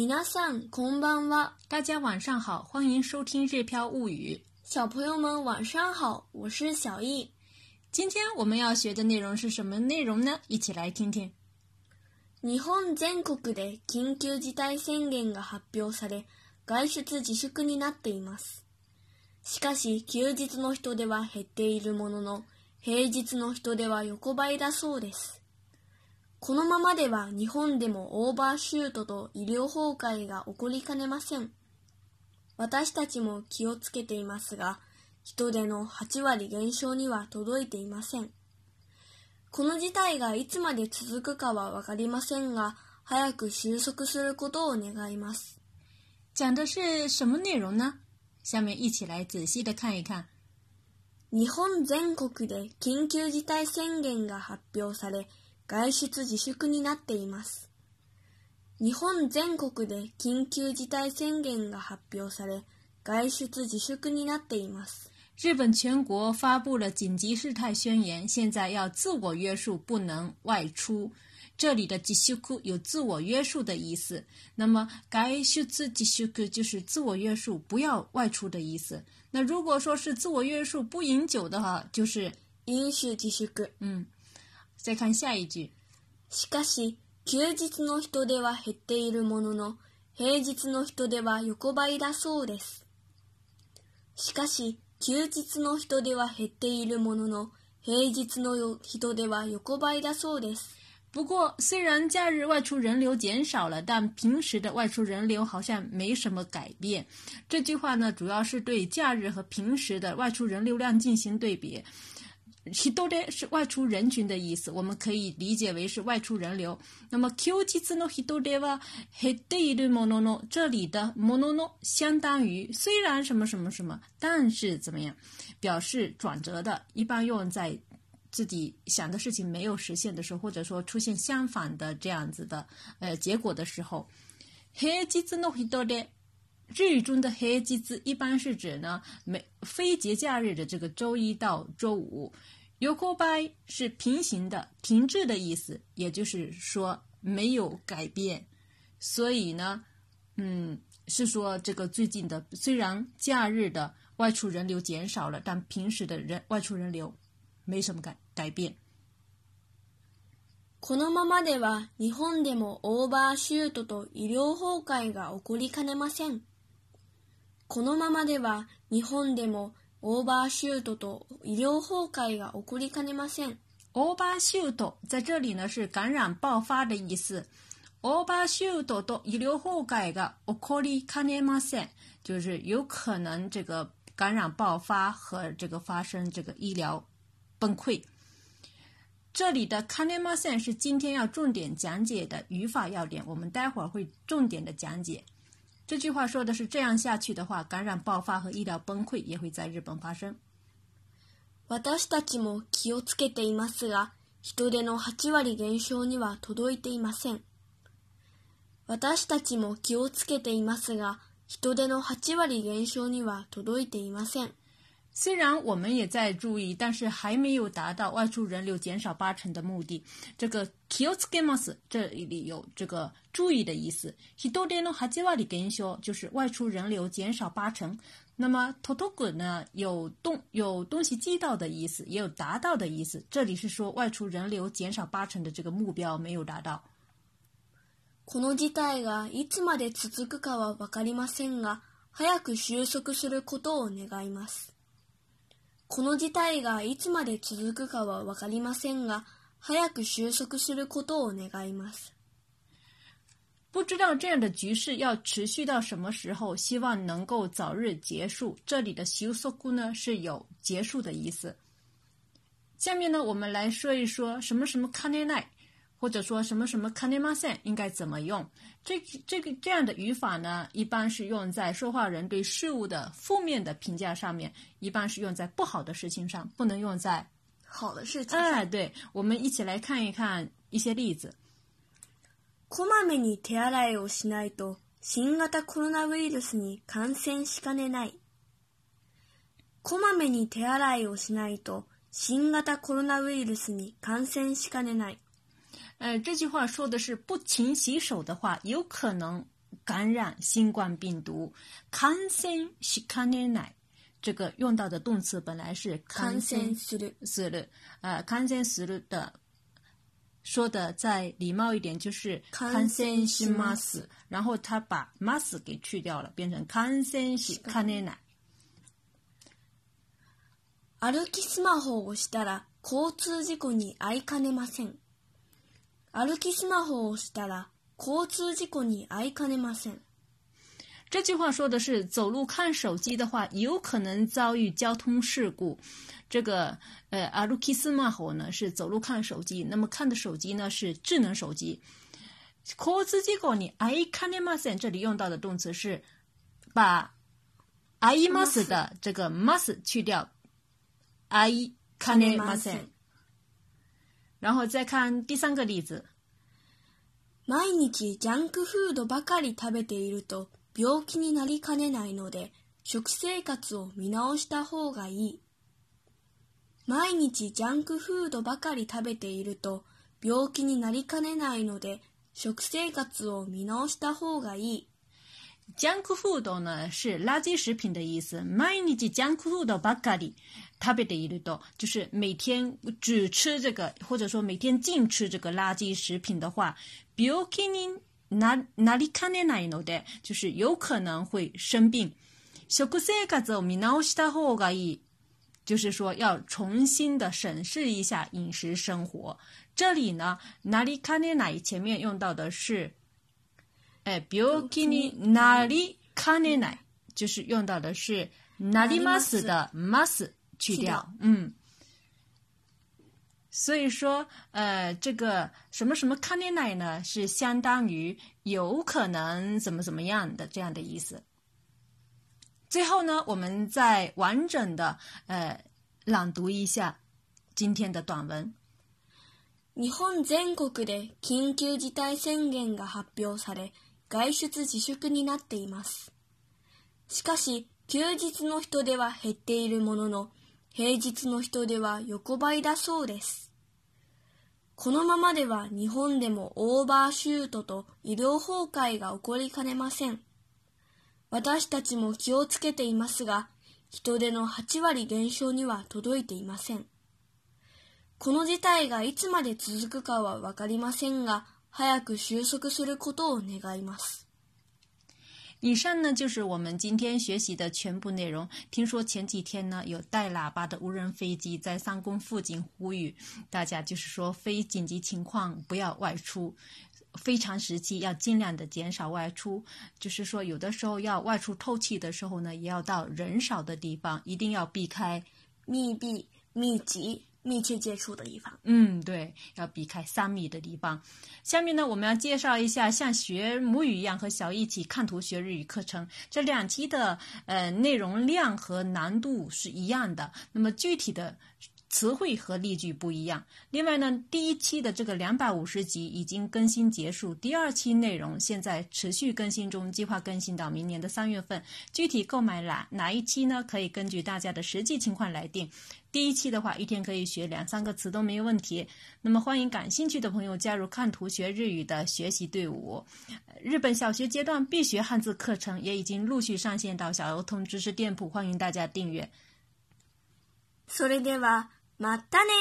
皆さんこんばんは。大家晚上好，欢迎收听《日飘物语》。小朋友们晚上好，我是小易。今天我们要学的内容是什么内容呢？一起来听听。日本全国で緊急事態宣言が発表され、外出自粛になっています。しかし、休日の人出は減っているものの、平日の人出は横ばいだそうです。このままでは日本でもオーバーシュートと医療崩壊が起こりかねません。私たちも気をつけていますが、人手の8割減少には届いていません。この事態がいつまで続くかはわかりませんが、早く収束することを願います。讲的是什么内容呢？下面一起来仔细的看一看。日本全国で緊急事態宣言が発表され、外出自粛になっています。日本全国で緊急事態宣言が発表され、外出自粛になっています。日本全国发布了紧急事態宣言，现在要自我约束，不能外出。这里的自粛有自我约束的意思，那么该是自自粛就是自我约束，不要外出的意思。那如果说是自我约束不饮酒的话，就是饮酒自粛。嗯，再看下一句。しかし、休日の人では減っているものの、平日の人では横ばいだそうです。しかし、休日の人では減っているものの、平日の人では横ばいだそうです。不过，虽然假日外出人流减少了，但平时的外出人流好像没什么改变。这句话呢，主要是对假日和平时的外出人流量进行对比。h 多 t 是外出人群的意思，我们可以理解为是外出人流。那么 Q u j i z n o h i t e i d d 这里的 m o n 相当于虽然什么什么什么，但是怎么样，表示转折的，一般用在自己想的事情没有实现的时候，或者说出现相反的这样子的呃结果的时候。kujizono h i t d e 日语中的 k u j 一般是指呢，没非节假日的这个周一到周五。y o k o b a i 是平行的、停滞的意思，也就是说没有改变。所以呢，嗯，是说这个最近的虽然假日的外出人流减少了，但平时的人外出人流没什么改改变。このままでは日本でもオーバーシュートと医療崩壊が起こりかねません。このままでは日本でも o v e r s h o o と医療崩壊が起こりかねません。オーバーシュート在这里呢是感染爆发的意思。o v e r s h o o と医療崩壊が起こりかねません，就是有可能这个感染爆发和这个发生这个医疗崩溃。这里的 c a n i m 是今天要重点讲解的语法要点，我们待会儿会重点的讲解。这句话说的是，这样下去的话，感染爆发和医疗崩溃也会在日本发生。私たちも気をつけていますが、人手の8割減少には届いていません。私たちも気をつけていますが、人手の8割減少には届いていません。虽然我们也在注意，但是还没有达到外出人流减少八成的目的。这个 “kioskimas” 这里有这个注意的意思。很多地方还在外地跟人说，就是外出人流减少八成。那么 “totoku” 呢，有动有东西寄到的意思，也有达到的意思。这里是说外出人流减少八成的这个目标没有达到。この事態がいつまで続くかはかりませんが、早く収束することを願います。不知道这样的局势要持续到什么时候，希望能够早日结束。这里的“休息束”呢，是有结束的意思。下面呢，我们来说一说什么什么 c a 奈。或者说什么什么 kane masen 应该怎么用？这这个这样的语法呢，一般是用在说话人对事物的负面的评价上面，一般是用在不好的事情上，不能用在好的事情上。哎，对，我们一起来看一看一些例子。こまめに手洗いをしないと新型コロナウイルスに感染しかねない。こまめに手洗いをしないと新型コロナウイルスに感染しかねない。呃，这句话说的是不勤洗手的话，有可能感染新冠病毒。Kansei 这个用到的动词本来是 k a n s e n 呃 k a n s 的，说的再礼貌一点就是 k a n s e 然后他把 m a s 给去掉了，变成 k a n s e n 歩きスマホをしたら交通事故に遭かねません。歩きスマホをしたら交通事故に遭えかねません。这句话说的是走路看手机的话，有可能遭遇交通事故。这个呃，歩きスマホ呢是走路看手机，那么看的手机呢是智能手机。交通事故に遭えかねません。这里用到的动词是把あいます的这个ます去掉，遭えかねません。然后再看第三个例子。毎日ジャンクフードばかり食べていると病気になりかねないので食生活を見直した方がいい。毎日ジャンクフードばかり食べていると病気になりかねないので食生活を見直した方がいい。Junk food 呢是垃圾食品的意思。买你这 junk food 吧嘎的，特别的一律多，就是每天只吃这个，或者说每天净吃这个垃圾食品的话，有可能哪哪里看见哪一路的，就是有可能会生病。小姑塞嘎走，米老西的后嘎一，就是说要重新的审视一下饮食生活。这里呢，哪里看见哪一前面用到的是。哎，ビョキにナリカネ奶就是用到的是ナリマス的マス去掉，嗯，所以说，呃，这个什么什么カネ奶呢，是相当于有可能怎么怎么样的这样的意思。最后呢，我们再完整的呃朗读一下今天的短文。日本全国で緊急事態宣言が発表され。外出自粛になっています。しかし、休日の人出は減っているものの、平日の人出は横ばいだそうです。このままでは日本でもオーバーシュートと医療崩壊が起こりかねません。私たちも気をつけていますが、人出の8割減少には届いていません。この事態がいつまで続くかはわかりませんが、早く収束することを願います。以上呢就是我们今天学习的全部内容。听说前几天呢有带喇叭的无人飞机在三宫附近呼吁大家，就是说非紧急情况不要外出，非常时期要尽量的减少外出。就是说有的时候要外出透气的时候呢，也要到人少的地方，一定要避开密闭、密集。密切接触的地方，嗯，对，要避开三米的地方。下面呢，我们要介绍一下像学母语一样和小一起看图学日语课程，这两期的呃内容量和难度是一样的。那么具体的。词汇和例句不一样。另外呢，第一期的这个两百五十集已经更新结束，第二期内容现在持续更新中，计划更新到明年的三月份。具体购买哪哪一期呢？可以根据大家的实际情况来定。第一期的话，一天可以学两三个词都没有问题。那么欢迎感兴趣的朋友加入看图学日语的学习队伍。日本小学阶段必学汉字课程也已经陆续上线到小儿童知识店铺，欢迎大家订阅。それでは。まったね